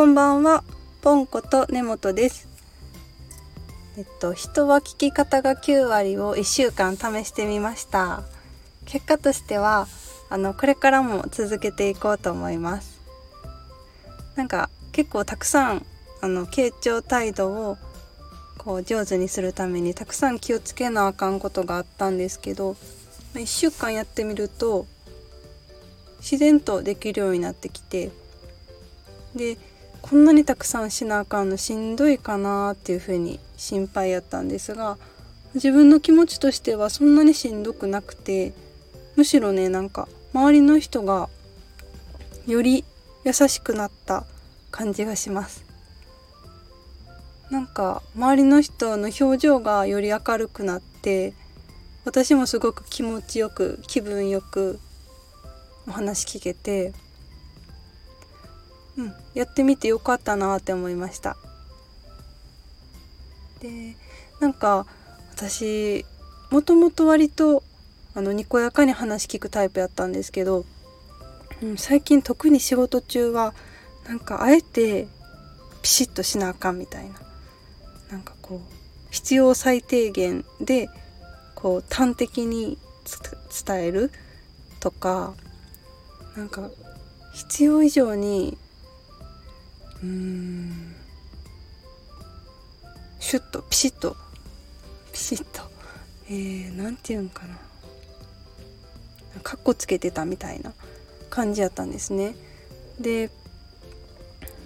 こんばんは、ポンコと根本です。えっと、人は聞き方が9割を1週間試してみました。結果としては、あの、これからも続けていこうと思います。なんか、結構たくさん、あの、傾聴態度を、こう、上手にするために、たくさん気をつけなあかんことがあったんですけど、1週間やってみると、自然とできるようになってきて、でこんなにたくさんしなあかんのしんどいかなっていうふうに心配やったんですが自分の気持ちとしてはそんなにしんどくなくてむしろねなんか周りの人がより優しくなった感じがします。なんか周りの人の表情がより明るくなって私もすごく気持ちよく気分よくお話聞けてうん、やってみてよかったなって思いました。でなんか私もともと割とあのにこやかに話聞くタイプやったんですけど、うん、最近特に仕事中はなんかあえてピシッとしなあかんみたいな。なんかこう必要最低限でこう端的に伝えるとかなんか必要以上にうん。シュッとピシッと。ピシッと。えー、なんて言うんかな。かっこつけてたみたいな感じやったんですね。で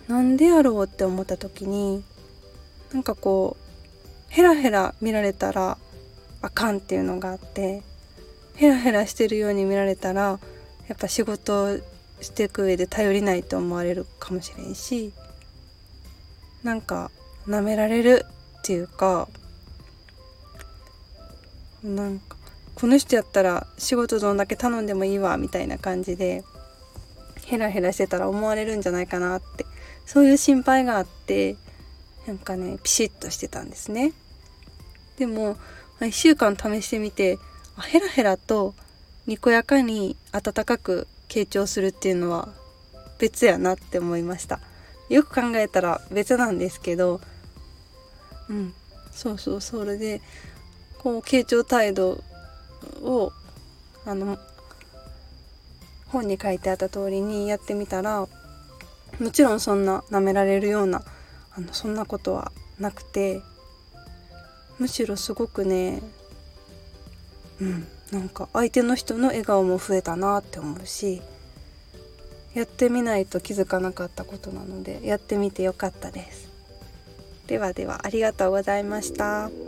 なんでやろうって思った時になんかこうヘラヘラ見られたらあかんっていうのがあってヘラヘラしてるように見られたらやっぱ仕事していく上で頼りないと思われるかもしれんしなんか舐められるっていうかなんかこの人やったら仕事どんだけ頼んでもいいわみたいな感じでヘラヘラしてたら思われるんじゃないかなってそういう心配があってなんかねピシッとしてたんですね。でも1週間試してみてヘラヘラとにこやかに温かく傾聴するっていうのは別やなって思いました。よく考えたら別なんですけどうんそうそうそれでこう傾聴態度をあの本に書いてあった通りにやってみたらもちろんそんな舐められるようなあのそんなことはなくてむしろすごくねうんなんか相手の人の笑顔も増えたなって思うしやってみないと気づかなかったことなのでやってみてよかったですではではありがとうございました。